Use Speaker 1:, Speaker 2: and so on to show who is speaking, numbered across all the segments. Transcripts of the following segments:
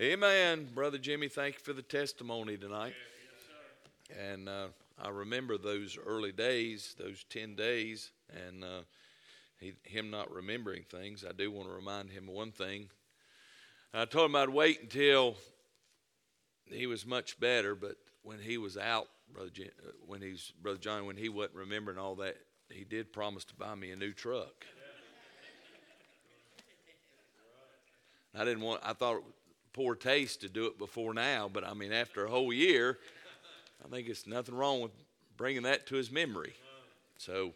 Speaker 1: Amen. Brother Jimmy, thank you for the testimony tonight. And uh, I remember those early days, those 10 days, and uh, he, him not remembering things. I do want to remind him of one thing. I told him I'd wait until he was much better, but when he was out, brother, Jim, uh, when he's brother John, when he wasn't remembering all that, he did promise to buy me a new truck. I didn't want. I thought poor taste to do it before now, but I mean, after a whole year, I think it's nothing wrong with bringing that to his memory. So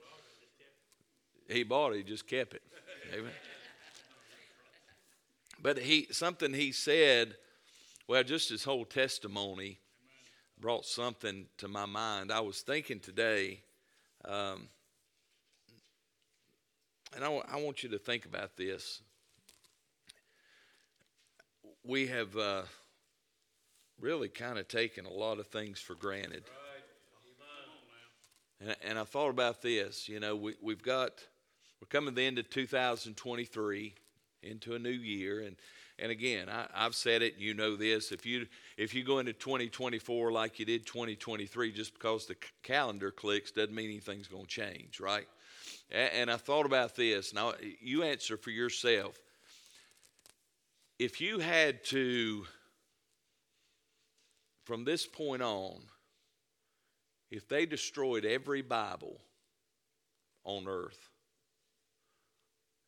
Speaker 1: he bought it, he just kept it. Amen. But he something he said, well, just his whole testimony brought something to my mind. I was thinking today, um, and I, I want you to think about this we have uh, really kind of taken a lot of things for granted. And, and I thought about this. You know, we, we've got, we're coming to the end of 2023 into a new year. And, and again, I, I've said it, you know this. If you, if you go into 2024 like you did 2023, just because the calendar clicks doesn't mean anything's going to change, right? And, and I thought about this. Now, you answer for yourself if you had to, from this point on, if they destroyed every Bible on earth,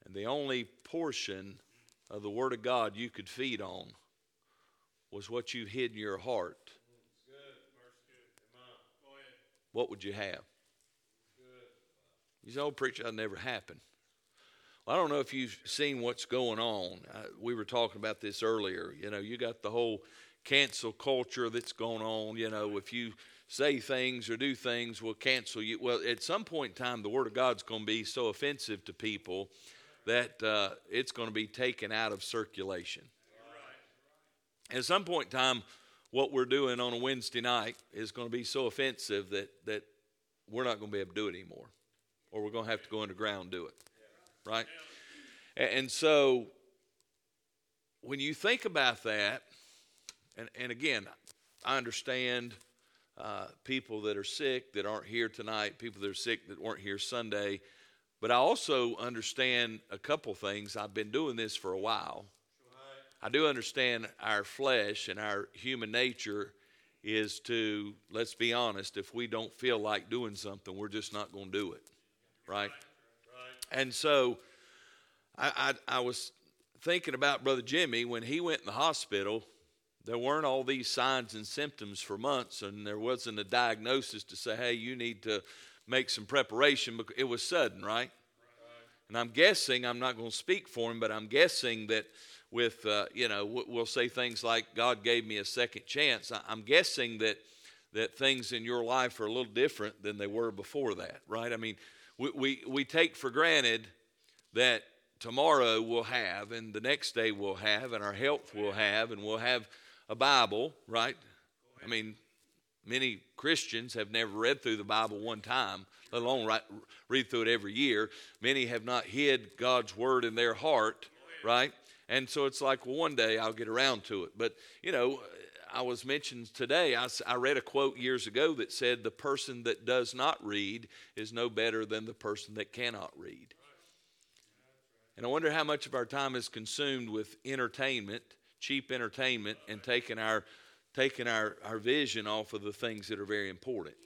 Speaker 1: and the only portion of the Word of God you could feed on was what you hid in your heart, what would you have? You say, oh, preacher, that never happened. Well, I don't know if you've seen what's going on. Uh, we were talking about this earlier. You know, you got the whole cancel culture that's going on. You know, if you say things or do things, we'll cancel you. Well, at some point in time, the Word of God's going to be so offensive to people that uh, it's going to be taken out of circulation. At some point in time, what we're doing on a Wednesday night is going to be so offensive that, that we're not going to be able to do it anymore, or we're going to have to go underground and do it right? And so when you think about that, and, and again, I understand uh, people that are sick that aren't here tonight, people that are sick that weren't here Sunday, but I also understand a couple things. I've been doing this for a while. I do understand our flesh and our human nature is to, let's be honest, if we don't feel like doing something, we're just not going to do it, right? And so I, I, I was thinking about Brother Jimmy when he went in the hospital. There weren't all these signs and symptoms for months, and there wasn't a diagnosis to say, hey, you need to make some preparation. It was sudden, right? And I'm guessing, I'm not going to speak for him, but I'm guessing that with, uh, you know, we'll say things like, God gave me a second chance. I'm guessing that, that things in your life are a little different than they were before that, right? I mean, we, we, we take for granted that tomorrow we'll have, and the next day we'll have, and our health will have, and we'll have a Bible, right? I mean, many Christians have never read through the Bible one time, let alone write, read through it every year. Many have not hid God's word in their heart, right? And so it's like, well, one day I'll get around to it. But, you know, I was mentioned today, I, I read a quote years ago that said, The person that does not read is no better than the person that cannot read. And I wonder how much of our time is consumed with entertainment, cheap entertainment, and taking our, taking our, our vision off of the things that are very important.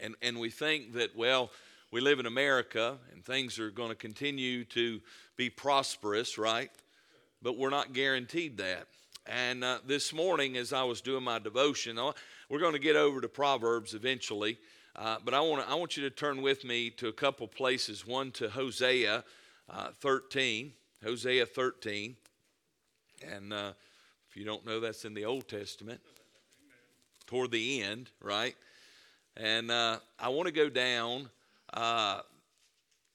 Speaker 1: And, and we think that, well, we live in America and things are going to continue to be prosperous, right? But we're not guaranteed that. And uh, this morning, as I was doing my devotion, we're going to get over to Proverbs eventually. Uh, but I want I want you to turn with me to a couple places. One to Hosea uh, 13, Hosea 13, and uh, if you don't know, that's in the Old Testament, toward the end, right? And uh, I want to go down uh,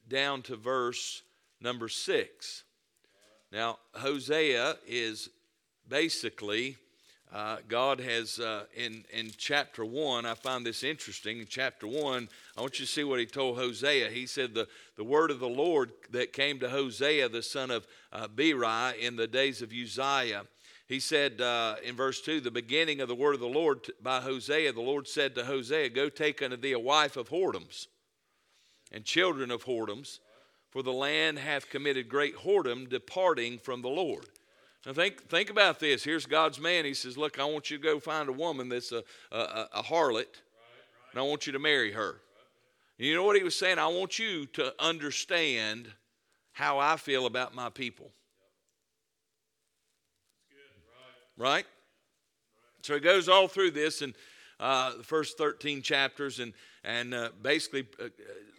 Speaker 1: down to verse number six. Now, Hosea is basically, uh, God has, uh, in, in chapter 1, I find this interesting. In chapter 1, I want you to see what he told Hosea. He said, The, the word of the Lord that came to Hosea, the son of uh, Beeri, in the days of Uzziah. he said uh, in verse 2 the beginning of the word of the Lord by Hosea, the Lord said to Hosea, Go take unto thee a wife of whoredoms and children of whoredoms, for the land hath committed great whoredom, departing from the Lord. Now think, think about this. Here's God's man. He says, Look, I want you to go find a woman that's a, a, a harlot, and I want you to marry her. And you know what he was saying? I want you to understand how I feel about my people. Good, right? So he goes all through this and uh, the first 13 chapters and, and uh, basically uh,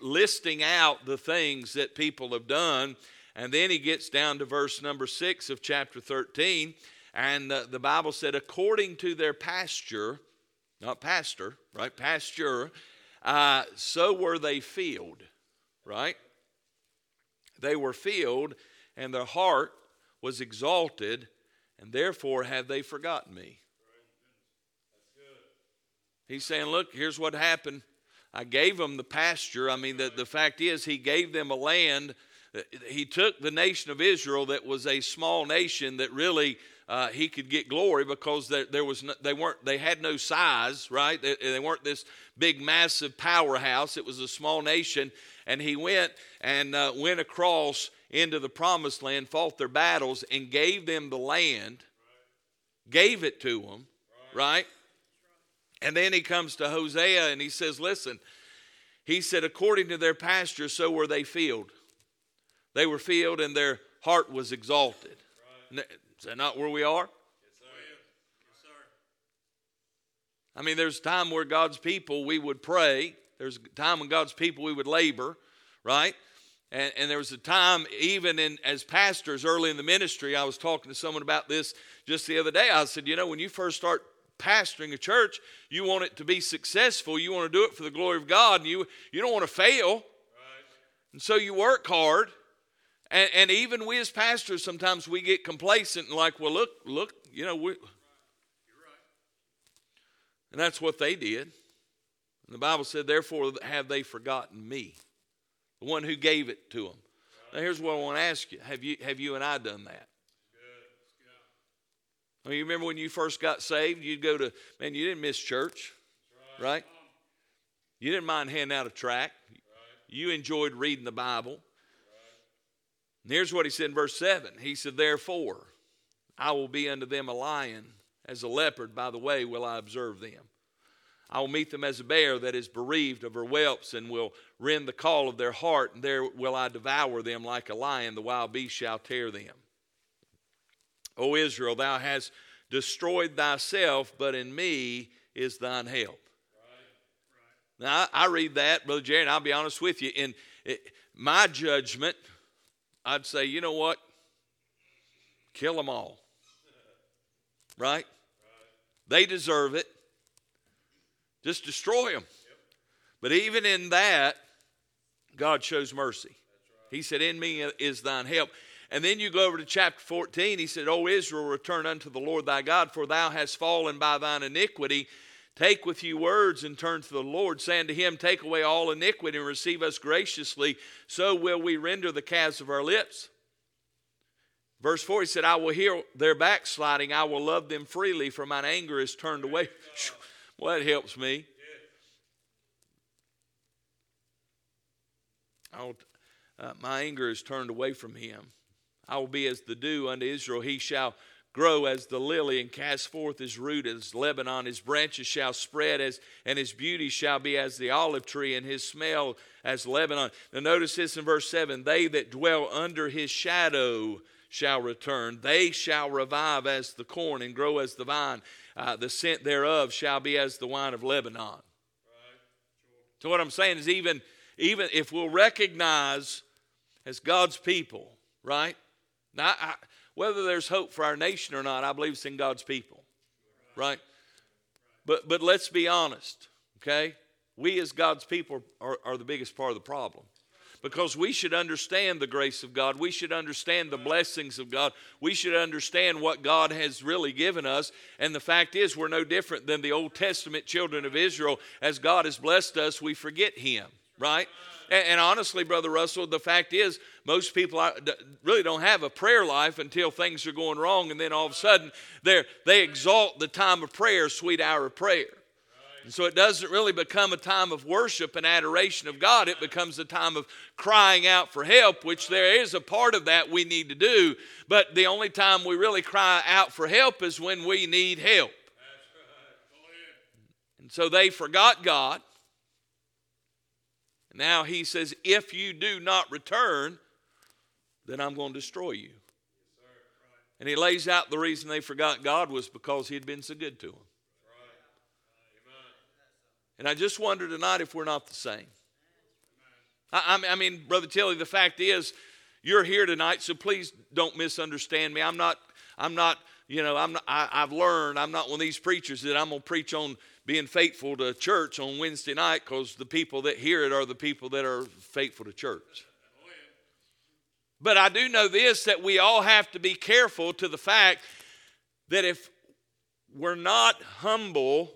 Speaker 1: listing out the things that people have done. And then he gets down to verse number six of chapter 13. And the Bible said, according to their pasture, not pastor, right? Pasture, uh, so were they filled, right? They were filled, and their heart was exalted and therefore have they forgotten me. He's saying, Look, here's what happened. I gave them the pasture. I mean, the, the fact is, He gave them a land. He took the nation of Israel, that was a small nation that really uh, he could get glory because there, there was no, they weren't they had no size, right? They, they weren't this big, massive powerhouse. It was a small nation, and he went and uh, went across into the promised land, fought their battles, and gave them the land, gave it to them, right? And then he comes to Hosea and he says, Listen, he said, according to their pasture, so were they filled. They were filled and their heart was exalted. Right. Is that not where we are? Yes, sir. Yes, sir. I mean, there's a time where God's people, we would pray. There's a time when God's people, we would labor, right? And, and, there was a time, even in as pastors early in the ministry, I was talking to someone about this just the other day. I said, you know, when you first start pastoring a church, you want it to be successful. You want to do it for the glory of God, and you you don't want to fail. Right. And so you work hard. And, and even we as pastors, sometimes we get complacent and like, well, look, look, you know, we. Right. And that's what they did. And the Bible said, therefore, have they forgotten me the one who gave it to them. Now, here's what I want to ask you: Have you have you and I done that? I mean, you remember when you first got saved, you'd go to, man, you didn't miss church, right? You didn't mind handing out a tract. You enjoyed reading the Bible. And here's what he said in verse 7 He said, Therefore, I will be unto them a lion, as a leopard by the way will I observe them. I will meet them as a bear that is bereaved of her whelps and will rend the caul of their heart, and there will I devour them like a lion, the wild beast shall tear them. O Israel, thou hast destroyed thyself, but in me is thine help. Right, right. Now, I, read that, Brother Jerry, and I'll be honest with you. In my judgment, I'd say, you know what? Kill them all. Right? right? They deserve it. Just destroy them. But even in that, God shows mercy. He said, In me is thine help. And then you go over to chapter 14. He said, O Israel, return unto the Lord thy God, for thou hast fallen by thine iniquity. Take with you words and turn to the Lord, saying to him, Take away all iniquity and receive us graciously. So will we render the calves of our lips. Verse 4, he said, I will hear their backsliding. I will love them freely, for mine anger is turned away. Well, that helps me. Uh, my anger is turned away from him. I will be as the dew unto Israel. He shall grow as the lily and cast forth his root as Lebanon. His branches shall spread as, and his beauty shall be as the olive tree, and his smell as Lebanon. Now, notice this in verse 7 They that dwell under his shadow shall return. They shall revive as the corn and grow as the vine uh, the scent thereof shall be as the wine of Lebanon. Right. So what I'm saying is even even if we'll recognize as God's people, right? Now, I, whether there's hope for our nation or not, I believe it's in God's people, right? But but let's be honest, okay? We as God's people are, are the biggest part of the problem because we should understand the grace of God. We should understand the blessings of God. We should understand what God has really given us. And the fact is, we're no different than the Old Testament children of Israel. As God has blessed us, we forget Him. Right? And, and honestly, Brother Russell, the fact is, most people really don't have a prayer life until things are going wrong, and then all of a sudden they exalt the time of prayer, sweet hour of prayer. And so it doesn't really become a time of worship and adoration of God. It becomes a time of crying out for help, which there is a part of that we need to do. But the only time we really cry out for help is when we need help. And so they forgot God. Now he says, If you do not return, then I'm going to destroy you. And he lays out the reason they forgot God was because he had been so good to them. And I just wonder tonight if we're not the same. I, I mean, Brother Tilly, the fact is, you're here tonight, so please don't misunderstand me. I'm not, I'm not, you know, I'm not, I, have learned I'm not one of these preachers that I'm going to preach on being faithful to church on Wednesday night because the people that hear it are the people that are faithful to church. But I do know this that we all have to be careful to the fact that if we're not humble.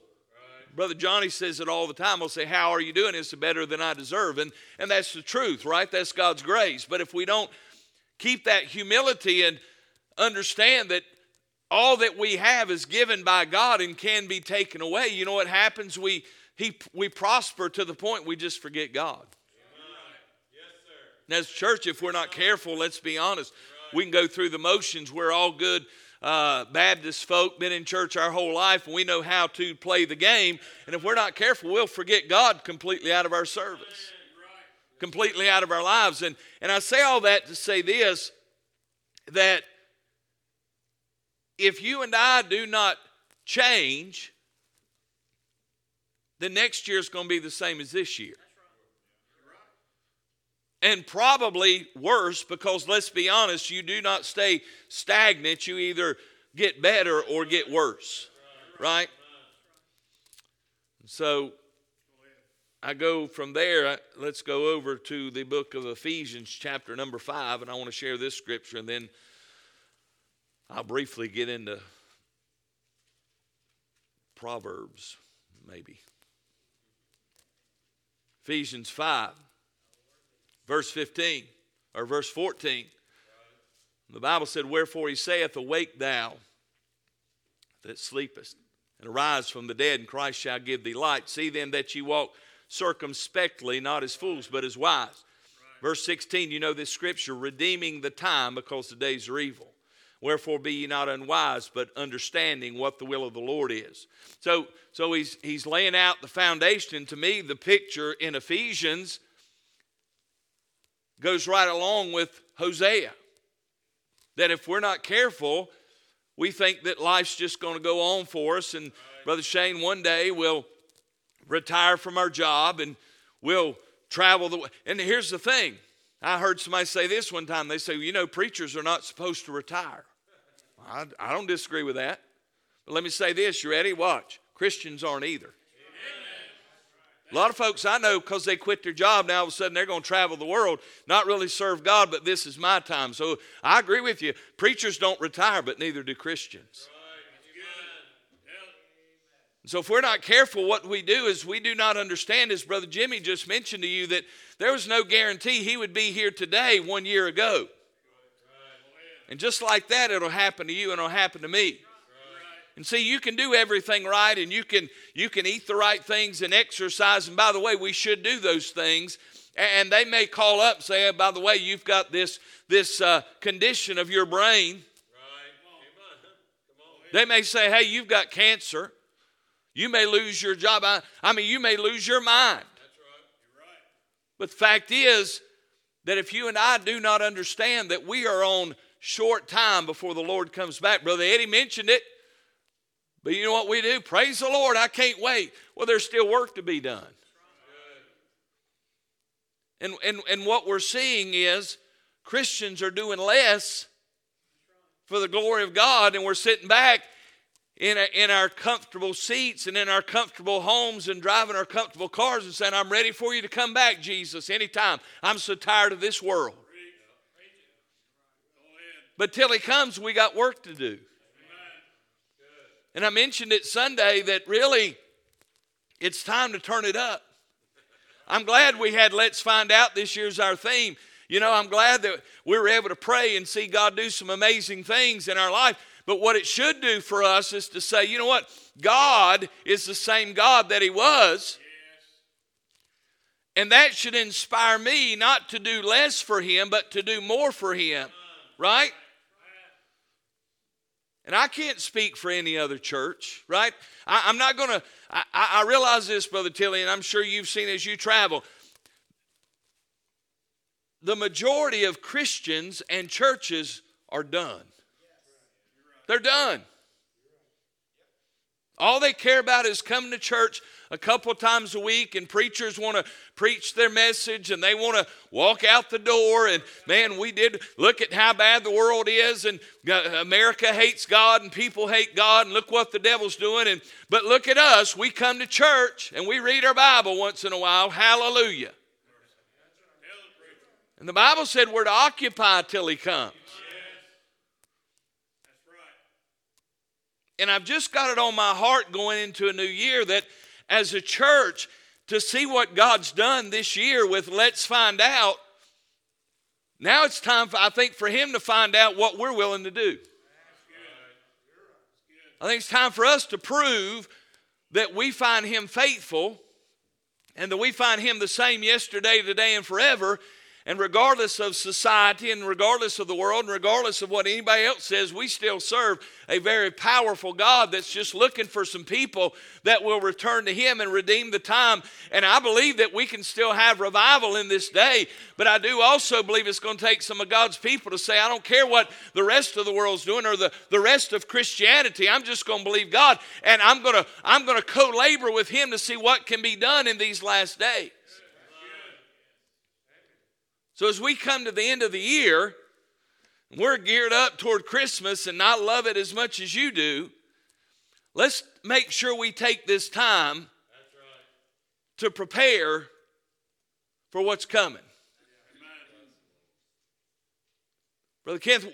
Speaker 1: Brother Johnny says it all the time. I'll say, How are you doing? It's better than I deserve. And, and that's the truth, right? That's God's grace. But if we don't keep that humility and understand that all that we have is given by God and can be taken away. You know what happens? We, he, we prosper to the point we just forget God. Yes, as church, if we're not careful, let's be honest, we can go through the motions. We're all good uh, Baptist folk, been in church our whole life, and we know how to play the game. And if we're not careful, we'll forget God completely out of our service, completely out of our lives. And, and I say all that to say this that if you and I do not change, the next year is going to be the same as this year. And probably worse because let's be honest, you do not stay stagnant. You either get better or get worse. Right? So I go from there. Let's go over to the book of Ephesians, chapter number five, and I want to share this scripture and then I'll briefly get into Proverbs, maybe. Ephesians 5, verse 15, or verse 14. The Bible said, Wherefore he saith, Awake thou that sleepest, and arise from the dead, and Christ shall give thee light. See then that ye walk circumspectly, not as fools, but as wise. Verse 16, you know this scripture, redeeming the time because the days are evil. Wherefore be ye not unwise, but understanding what the will of the Lord is. So, so he's, he's laying out the foundation. To me, the picture in Ephesians goes right along with Hosea. That if we're not careful, we think that life's just going to go on for us. And Brother Shane, one day we'll retire from our job and we'll travel the way. And here's the thing I heard somebody say this one time. They say, you know, preachers are not supposed to retire. I, I don't disagree with that. But let me say this you ready? Watch. Christians aren't either. A lot of folks I know because they quit their job now all of a sudden they're going to travel the world, not really serve God, but this is my time. So I agree with you. Preachers don't retire, but neither do Christians. So if we're not careful, what we do is we do not understand, as Brother Jimmy just mentioned to you, that there was no guarantee he would be here today one year ago. And just like that, it'll happen to you and it'll happen to me. And see, you can do everything right and you can you can eat the right things and exercise. And by the way, we should do those things. And they may call up say, oh, by the way, you've got this this uh, condition of your brain. They may say, hey, you've got cancer. You may lose your job. I, I mean, you may lose your mind. Right. Right. But the fact is that if you and I do not understand that we are on short time before the Lord comes back, Brother Eddie mentioned it. But you know what we do? Praise the Lord, I can't wait. Well, there's still work to be done. And, and, and what we're seeing is Christians are doing less for the glory of God, and we're sitting back in, a, in our comfortable seats and in our comfortable homes and driving our comfortable cars and saying, I'm ready for you to come back, Jesus, anytime. I'm so tired of this world. But till He comes, we got work to do. And I mentioned it Sunday that really it's time to turn it up. I'm glad we had Let's Find Out this year's our theme. You know, I'm glad that we were able to pray and see God do some amazing things in our life. But what it should do for us is to say, you know what? God is the same God that He was. And that should inspire me not to do less for Him, but to do more for Him. Right? And I can't speak for any other church, right? I, am not going to, I realize this, Brother Tilly, and I'm sure you've seen as you travel. The majority of Christians and churches are done. They're done. All they care about is coming to church a couple times a week, and preachers want to preach their message and they want to walk out the door. And man, we did look at how bad the world is, and uh, America hates God, and people hate God, and look what the devil's doing. And but look at us, we come to church and we read our Bible once in a while. Hallelujah. And the Bible said we're to occupy till He comes. And I've just got it on my heart going into a new year that as a church to see what God's done this year with Let's Find Out. Now it's time, for, I think, for Him to find out what we're willing to do. I think it's time for us to prove that we find Him faithful and that we find Him the same yesterday, today, and forever, and regardless of society and regardless of the world and regardless of what anybody else says, we still serve a very powerful God that's just looking for some people that will return to Him and redeem the time. And I believe that we can still have revival in this day, but I do also believe it's going to take some of God's people to say, I don't care what the rest of the world's doing or the, the rest of Christianity. I'm just going to believe God and I'm going to I'm going to co-labor with Him to see what can be done in these last days. So as we come to the end of the year, we're geared up toward Christmas and not love it as much as you do. Let's make sure we take this time right. to prepare for what's coming. Brother Kenneth,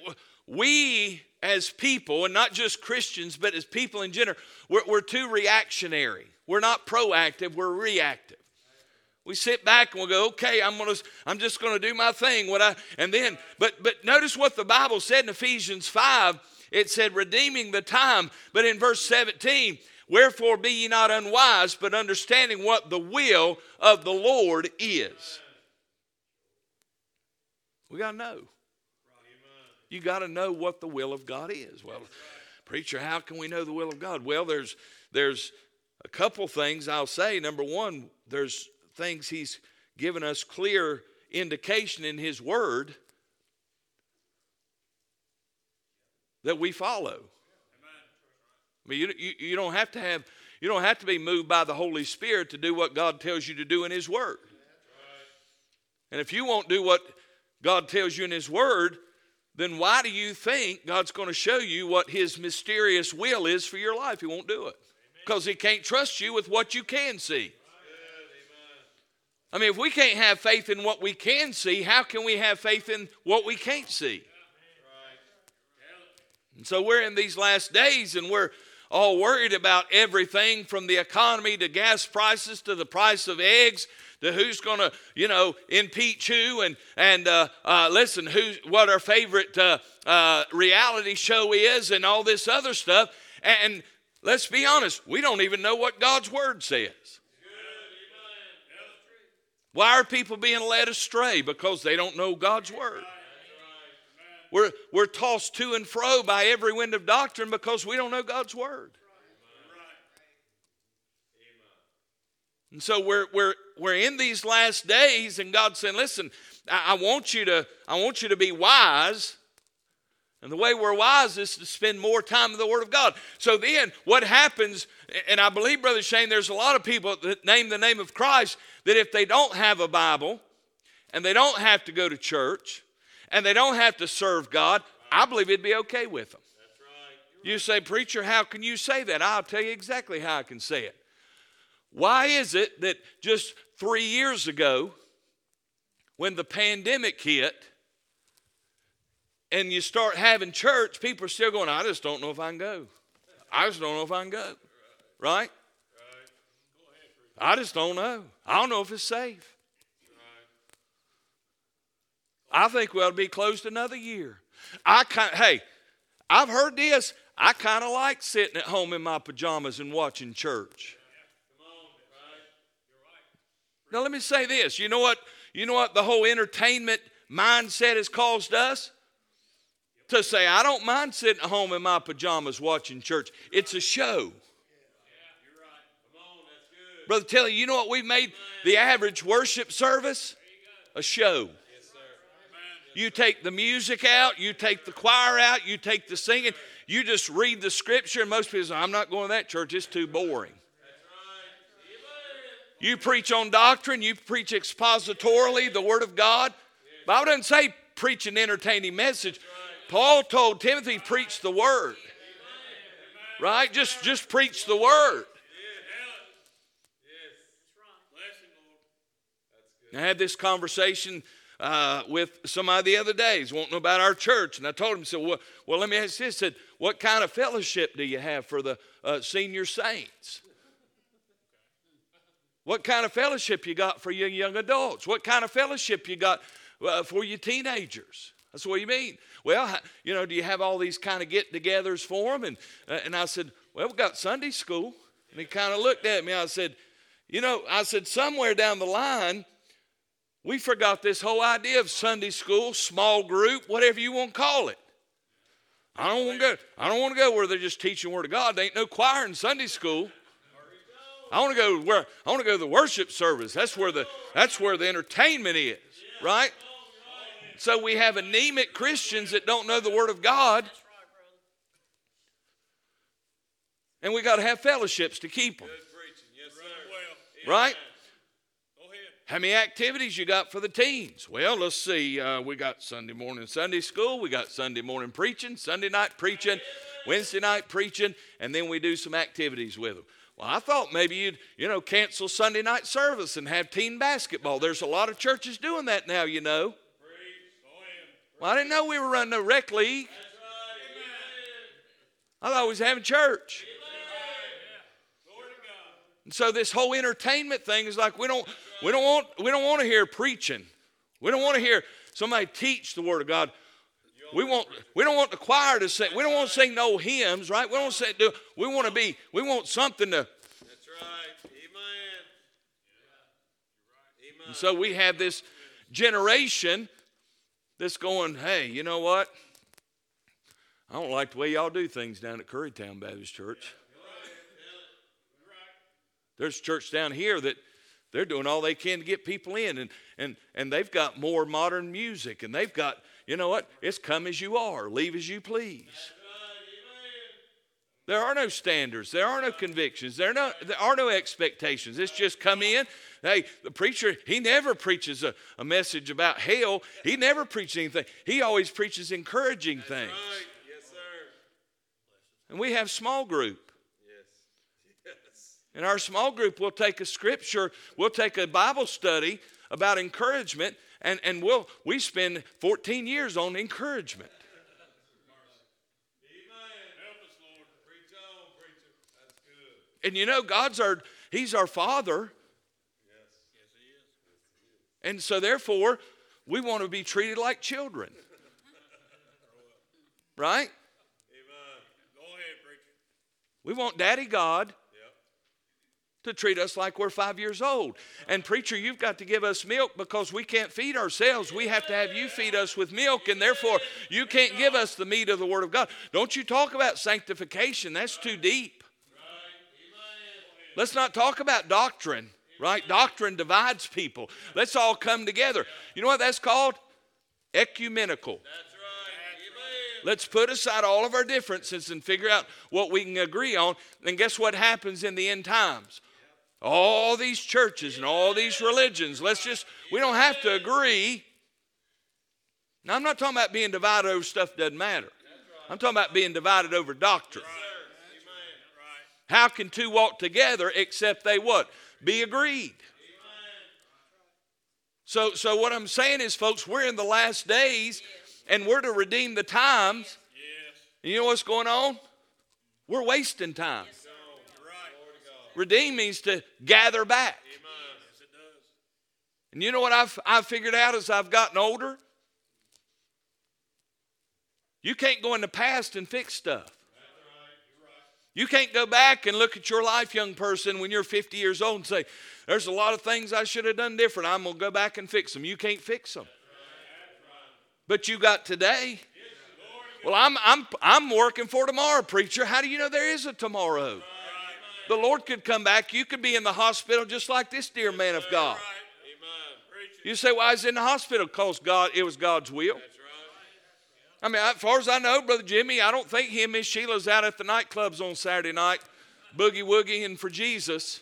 Speaker 1: we as people, and not just Christians, but as people in general, we're, we're too reactionary. We're not proactive, we're reactive. We sit back and we'll go, okay, I'm gonna, I'm just gonna do my thing. What I and then, but but notice what the Bible said in Ephesians 5. It said, redeeming the time. But in verse 17, wherefore be ye not unwise, but understanding what the will of the Lord is. We gotta know. You gotta know what the will of God is. Well, preacher, how can we know the will of God? Well, there's there's a couple things I'll say. Number one, there's things He's given us clear indication in His Word that we follow. I mean, you, you, you, don't have to have, you don't have to be moved by the Holy Spirit to do what God tells you to do in His Word. And if you won't do what God tells you in His Word, then why do you think God's going to show you what His mysterious will is for your life? He won't do it because He can't trust you with what you can see. I mean, if we can't have faith in what we can see, how can we have faith in what we can't see? And so we're in these last days and we're all worried about everything from the economy to gas prices to the price of eggs to who's going to, you know, impeach who and and uh, uh, listen, who what our favorite uh, uh, reality show is and all this other stuff. And let's be honest, we don't even know what God's word says. Why are people being led astray? Because they don't know God's word. We're, we're tossed to and fro by every wind of doctrine because we don't know God's word. And so we're, we're, we're in these last days, and God's saying, listen, I, I, want you to, I want you to be wise. And the way we're wise is to spend more time in the Word of God. So then, what happens, and I believe, Brother Shane, there's a lot of people that name the name of Christ that if they don't have a Bible and they don't have to go to church and they don't have to serve God, I believe it'd be okay with them. You say, Preacher, how can you say that? I'll tell you exactly how I can say it. Why is it that just three years ago, when the pandemic hit, and you start having church, people are still going, I just don't know if I can go. I just don't know if I can go. Right? I just don't know. I don't know if it's safe. I think we ought to be closed another year. I kind hey, I've heard this. I kind of like sitting at home in my pajamas and watching church. Now let me say this. You know what? You know what the whole entertainment mindset has caused us? To say, I don't mind sitting at home in my pajamas watching church. It's a show. Brother Telly, you know what we've made the average worship service? A show. You take the music out, you take the choir out, you take the singing, you just read the scripture, and most people say, I'm not going to that church, it's too boring. You preach on doctrine, you preach expositorily the Word of God. Bible doesn't say preach an entertaining message. Paul told Timothy, preach the Word. Right? Just, just preach the Word. I had this conversation uh, with somebody the other day. He's wanting about our church, and I told him, "said Well, well let me ask this. said, What kind of fellowship do you have for the uh, senior saints? What kind of fellowship you got for your young adults? What kind of fellowship you got uh, for your teenagers? That's what you mean. Well, you know, do you have all these kind of get-togethers for them? And uh, and I said, Well, we've got Sunday school. And he kind of looked at me. I said, You know, I said somewhere down the line we forgot this whole idea of Sunday school, small group, whatever you want to call it. I don't want to go. I don't want to go where they're just teaching Word of God. There ain't no choir in Sunday school. I want to go where I want to go to the worship service. That's where the that's where the entertainment is, right? So we have anemic Christians that don't know the Word of God. And we got to have fellowships to keep them. Right? How many activities you got for the teens? Well, let's see. Uh, we got Sunday morning Sunday school. We got Sunday morning preaching, Sunday night preaching, Wednesday night preaching, and then we do some activities with them. Well, I thought maybe you'd, you know, cancel Sunday night service and have teen basketball. There's a lot of churches doing that now, you know. Well, I didn't know we were running a rec league. I thought we was having church. And so this whole entertainment thing is like we don't we don't want, we don't want to hear preaching. We don't want to hear somebody teach the Word of God. We want we don't want the choir to sing. We don't want to sing no hymns, right? We don't say do. We want to be. We want something to.
Speaker 2: That's right. Amen.
Speaker 1: Amen. And so we have this generation that's going. Hey, you know what? I don't like the way y'all do things down at Currytown Baptist Church. There's a church down here that they're doing all they can to get people in, and, and, and they've got more modern music, and they've got, you know what? It's come as you are, leave as you please. There are no standards. There are no convictions. There, no, there are no expectations. It's just come in. Hey, the preacher, he never preaches a, a message about hell. He never preaches anything. He always preaches encouraging
Speaker 2: That's
Speaker 1: things.
Speaker 2: Right. Yes, sir.
Speaker 1: And we have small group. In our small group, we'll take a scripture, we'll take a Bible study about encouragement, and, and we'll, we spend 14 years on encouragement. And you know, God's our, He's our Father. Yes. Yes, he is. And so, therefore, we want to be treated like children. Right? We want Daddy God to treat us like we're five years old. And, preacher, you've got to give us milk because we can't feed ourselves. We have to have you feed us with milk, and therefore you can't give us the meat of the Word of God. Don't you talk about sanctification, that's too deep. Let's not talk about doctrine, right? Doctrine divides people. Let's all come together. You know what that's called? Ecumenical. Let's put aside all of our differences and figure out what we can agree on. And guess what happens in the end times? all these churches and all these religions. Let's just, we don't have to agree. Now, I'm not talking about being divided over stuff that doesn't matter. I'm talking about being divided over doctrine. How can two walk together except they what? Be agreed. So, so what I'm saying is, folks, we're in the last days and we're to redeem the times. You know what's going on? We're wasting time. Redeem means to gather back. And you know what I've, I've figured out as I've gotten older? You can't go in the past and fix stuff. You can't go back and look at your life, young person, when you're 50 years old and say, There's a lot of things I should have done different. I'm going to go back and fix them. You can't fix them. But you got today. Well, I'm, I'm, I'm working for tomorrow, preacher. How do you know there is a tomorrow? The Lord could come back. You could be in the hospital just like this dear man of God. You say, why is he in the hospital? Because God, it was God's will. I mean, as far as I know, Brother Jimmy, I don't think him and Miss Sheila's out at the nightclubs on Saturday night, boogie woogie and for Jesus.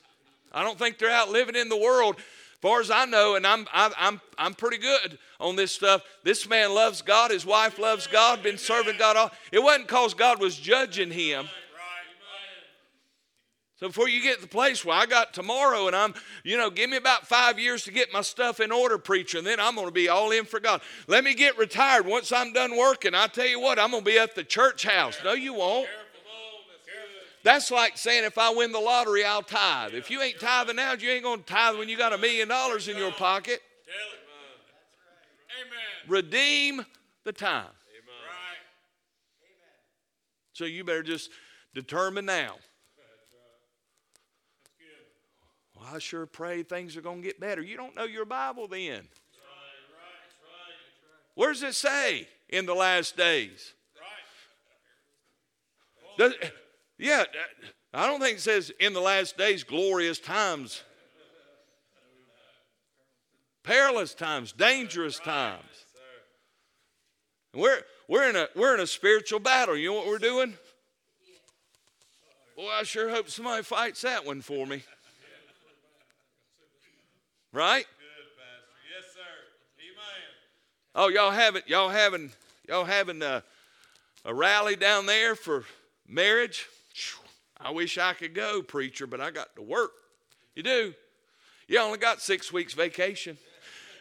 Speaker 1: I don't think they're out living in the world. As far as I know, and I'm, I, I'm, I'm pretty good on this stuff. This man loves God. His wife loves God. Been serving God all. It wasn't because God was judging him. So before you get to the place where I got tomorrow and I'm, you know, give me about five years to get my stuff in order, preacher, and then I'm going to be all in for God. Let me get retired. Once I'm done working, I tell you what, I'm going to be at the church house. No, you won't. That's like saying if I win the lottery, I'll tithe. If you ain't tithing now, you ain't going to tithe when you got a million dollars in your pocket. Redeem the time. So you better just determine now. Well, I sure pray things are going to get better. You don't know your Bible then. Where does it say in the last days? Does, yeah, I don't think it says in the last days glorious times, perilous times, dangerous times. We're, we're, in a, we're in a spiritual battle. You know what we're doing? Well, I sure hope somebody fights that one for me. Right?
Speaker 2: Good, Pastor. Yes, sir. Amen.
Speaker 1: Oh, y'all having y'all having y'all having a, a rally down there for marriage? I wish I could go, preacher, but I got to work. You do. You only got six weeks vacation,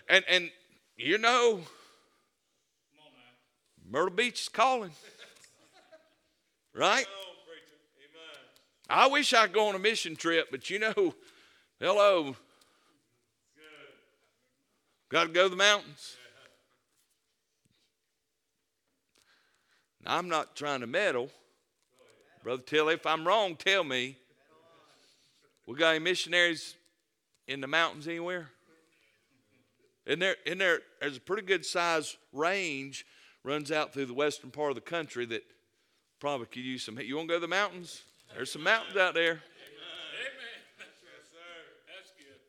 Speaker 1: and and you know, Myrtle Beach is calling. Right?
Speaker 2: Come preacher. Amen.
Speaker 1: I wish I could go on a mission trip, but you know, hello, got to go to the mountains. Now, I'm not trying to meddle. Brother Tilly, if I'm wrong, tell me. We got any missionaries in the mountains anywhere? In there, in there, there's a pretty good size range runs out through the western part of the country that probably could use some. You want to go to the mountains? There's some mountains out there.
Speaker 2: Yes, sir. That's good.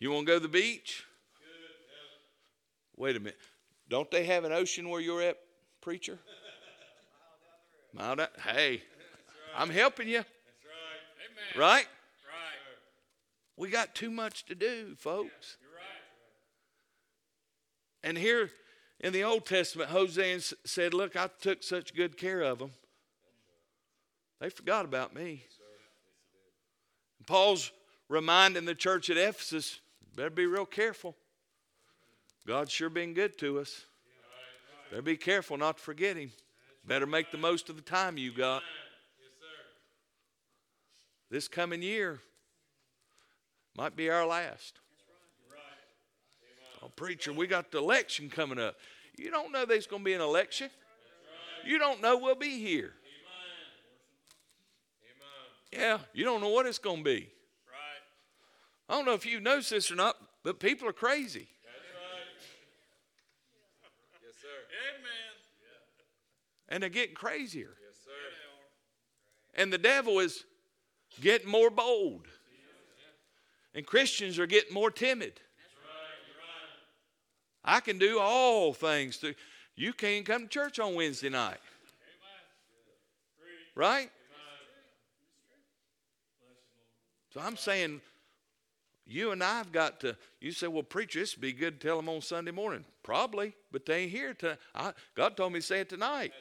Speaker 1: You want to go to the beach? Wait a minute. Don't they have an ocean where you're at, preacher? Mile down. Hey, I'm helping you,
Speaker 2: That's right.
Speaker 1: right?
Speaker 2: Right.
Speaker 1: We got too much to do, folks.
Speaker 2: You're right.
Speaker 1: And here in the Old Testament, Hosea said, Look, I took such good care of them. They forgot about me. And Paul's reminding the church at Ephesus, better be real careful. God's sure been good to us. Better be careful not to forget him. Better make the most of the time you got. This coming year might be our last. Oh, preacher, we got the election coming up. You don't know there's going to be an election. You don't know we'll be here. Yeah, you don't know what it's going to be.
Speaker 2: Right.
Speaker 1: I don't know if you've noticed this or not, but people are crazy.
Speaker 2: That's right. Yes, sir. Amen.
Speaker 1: And they're getting crazier.
Speaker 2: Yes, sir.
Speaker 1: And the devil is getting more bold. And Christians are getting more timid. That's right. Right. I can do all things through. You can't come to church on Wednesday night. Right? So I'm saying, you and I've got to. You say, well, preacher, this would be good to tell them on Sunday morning. Probably, but they ain't here tonight. I, God told me to say it tonight.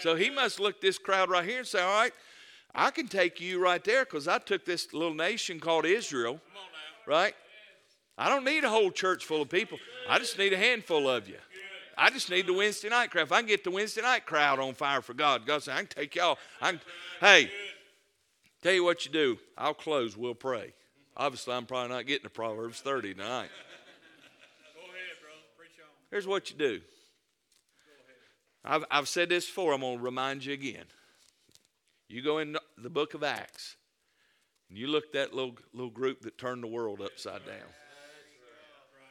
Speaker 1: So he must look this crowd right here and say, all right, I can take you right there because I took this little nation called Israel,
Speaker 2: Come on now.
Speaker 1: right? I don't need a whole church full of people. I just need a handful of you. I just need the Wednesday night crowd. If I can get the Wednesday night crowd on fire for God, God said, I can take y'all. I can, hey, Tell you what you do. I'll close. We'll pray. Obviously, I'm probably not getting to Proverbs 30 tonight.
Speaker 2: Go ahead, brother. Preach on.
Speaker 1: Here's what you do. I've, I've said this before. I'm going to remind you again. You go in the book of Acts, and you look at that little, little group that turned the world upside down.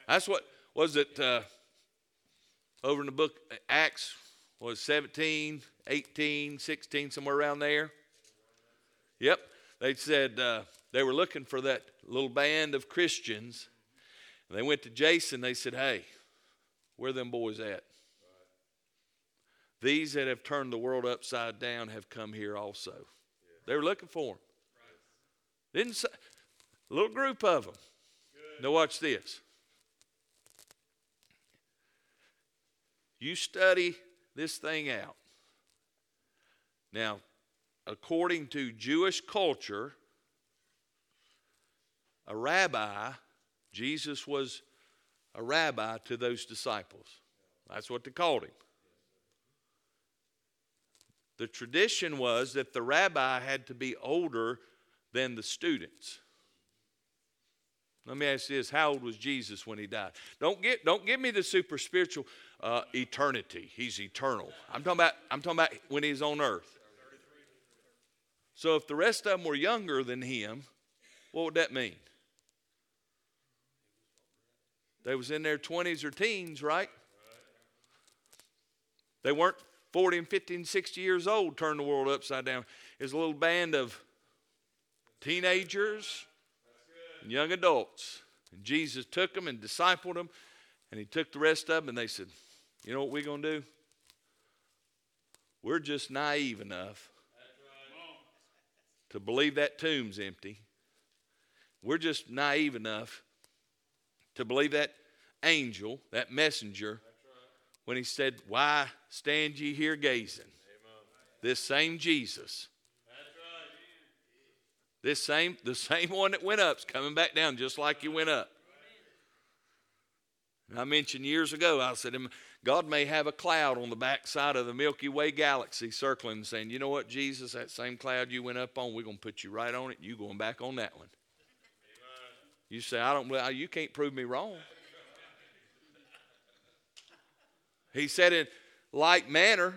Speaker 1: That's what, was it uh, over in the book Acts, was 17, 18, 16, somewhere around there? Yep. They said uh, they were looking for that little band of Christians. And they went to Jason. They said, Hey, where them boys at? These that have turned the world upside down have come here also. They were looking for them. Didn't say, a little group of them. Now watch this. You study this thing out. Now, according to Jewish culture, a rabbi, Jesus was a rabbi to those disciples. That's what they called him. The tradition was that the rabbi had to be older than the students. Let me ask you this: How old was Jesus when he died? Don't get don't give me the super spiritual uh, eternity. He's eternal. I'm talking about I'm talking about when he's on earth. So if the rest of them were younger than him, what would that mean? They was in their 20s or teens, right? They weren't 40 and 50 and 60 years old, turned the world upside down. It's a little band of teenagers and young adults. And Jesus took them and discipled them, and he took the rest of them, and they said, You know what we're going to do? We're just naive enough to believe that tomb's empty. We're just naive enough to believe that angel, that messenger, when he said, Why stand ye here gazing? This same Jesus. This same, the same one that went up is coming back down just like he went up. And I mentioned years ago, I said, God may have a cloud on the backside of the Milky Way galaxy circling saying, you know what, Jesus, that same cloud you went up on, we're going to put you right on it. You going back on that one. You say, I don't, well, you can't prove me wrong. He said in like manner.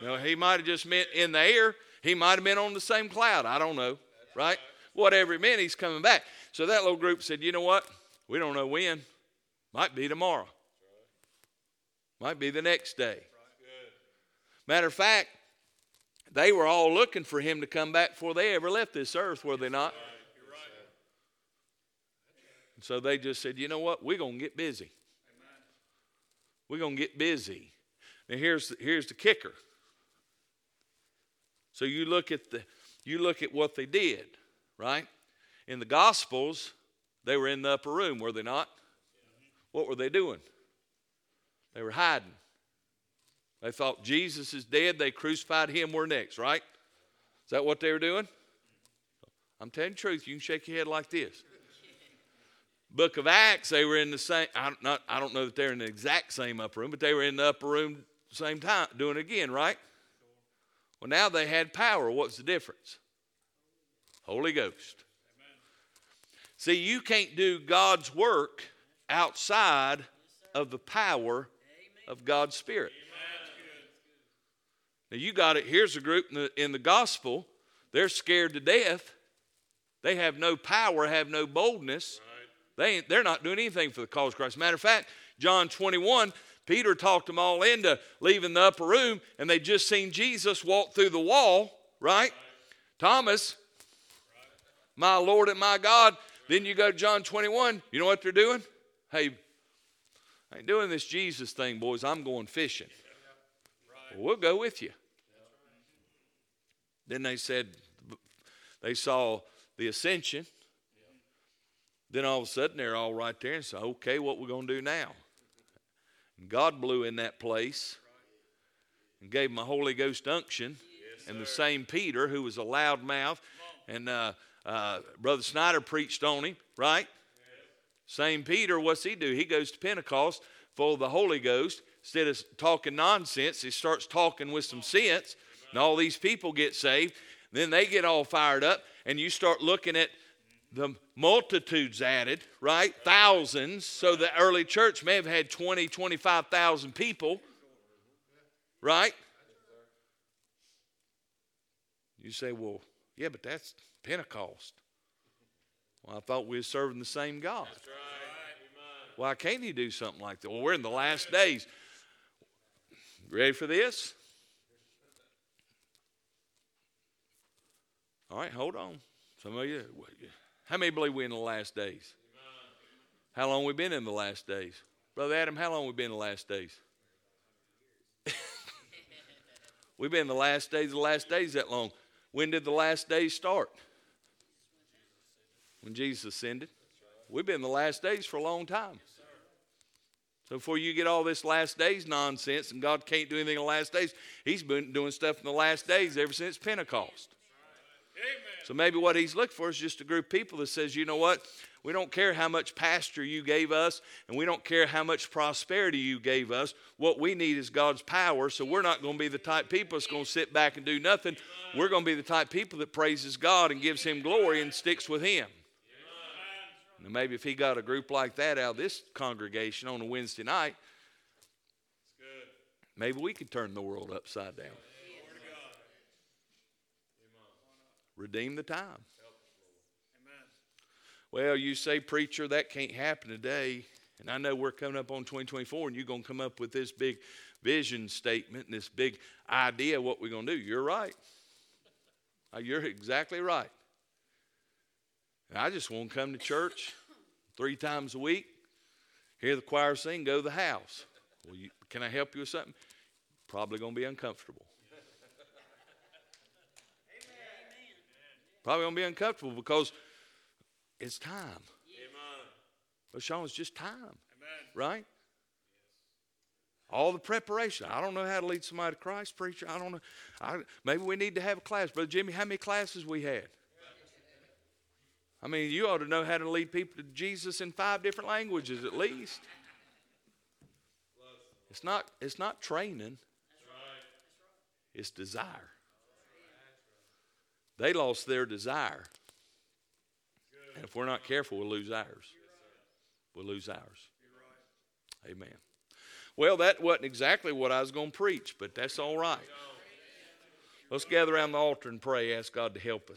Speaker 1: Know, he might have just meant in the air. He might have been on the same cloud. I don't know, right? Whatever it meant, he's coming back. So that little group said, you know what? We don't know when. Might be tomorrow. Might be the next day. Matter of fact, they were all looking for him to come back before they ever left this earth, were they not? So they just said, you know what? We're going to get busy. We're going to get busy. Now here's here's the kicker. So you look at the you look at what they did, right? In the Gospels, they were in the upper room, were they not? What were they doing? They were hiding. They thought Jesus is dead. They crucified him. We're next, right? Is that what they were doing? I'm telling the truth. You can shake your head like this. Book of Acts, they were in the same. I don't, not, I don't know that they're in the exact same upper room, but they were in the upper room same time doing it again, right? Well, now they had power. What's the difference? Holy Ghost. See, you can't do God's work outside of the power of God's Spirit. Now, you got it. Here's a group in the, in the gospel. They're scared to death. They have no power, have no boldness. They ain't, they're not doing anything for the cause of Christ. Matter of fact, John 21, Peter talked them all into leaving the upper room, and they just seen Jesus walk through the wall, right? Thomas, my Lord and my God. Then you go to John 21. You know what they're doing? Hey, I ain't doing this Jesus thing, boys. I'm going fishing. Well, we'll go with you. Then they said, they saw the ascension. Then all of a sudden they're all right there and say, okay, what we're going to do now? And God blew in that place and gave him a Holy Ghost unction. Yes, and the same Peter, who was a loud mouth, and uh, uh, Brother Snyder preached on him, right? Yes. Same Peter, what's he do? He goes to Pentecost full of the Holy Ghost. Instead of talking nonsense, he starts talking with some sense, and all these people get saved. Then they get all fired up, and you start looking at the multitudes added, right? Thousands. So the early church may have had 20, 25,000 people, right? You say, well, yeah, but that's Pentecost. Well, I thought we were serving the same God. Why can't he do something like that? Well, we're in the last days. Ready for this? All right, hold on. Some of you, how many believe we're in the last days? How long we been in the last days? Brother Adam, how long we been in the last days? We've been in the last days the last days that long. When did the last days start? When Jesus ascended. We've been in the last days for a long time. So before you get all this last days nonsense and God can't do anything in the last days, He's been doing stuff in the last days ever since Pentecost. So maybe what He's looking for is just a group of people that says, you know what? We don't care how much pasture you gave us, and we don't care how much prosperity you gave us. What we need is God's power. So we're not going to be the type people that's going to sit back and do nothing. We're going to be the type people that praises God and gives Him glory and sticks with Him. And maybe if He got a group like that out of this congregation on a Wednesday night, maybe we could turn the world upside down. Redeem the time. Well, you say, preacher, that can't happen today. And I know we're coming up on 2024, and you're going to come up with this big vision statement and this big idea of what we're going to do. You're right. Uh, You're exactly right. And I just want to come to church three times a week, hear the choir sing, go to the house. Well, you, can I help you with something? Probably going to be uncomfortable. Probably going to be uncomfortable because it's time. But Sean, it's just time, right? All the preparation. I don't know how to lead somebody to Christ, preacher. I don't know. I, maybe we need to have a class. Brother Jimmy, how many classes we had? I mean, you ought to know how to lead people to Jesus in five different languages at least. It's not, it's not training, it's desire. They lost their desire. And if we're not careful, we'll lose ours. We'll lose ours. Amen. Well, that wasn't exactly what I was going to preach, but that's all right. Let's gather around the altar and pray, ask God to help us.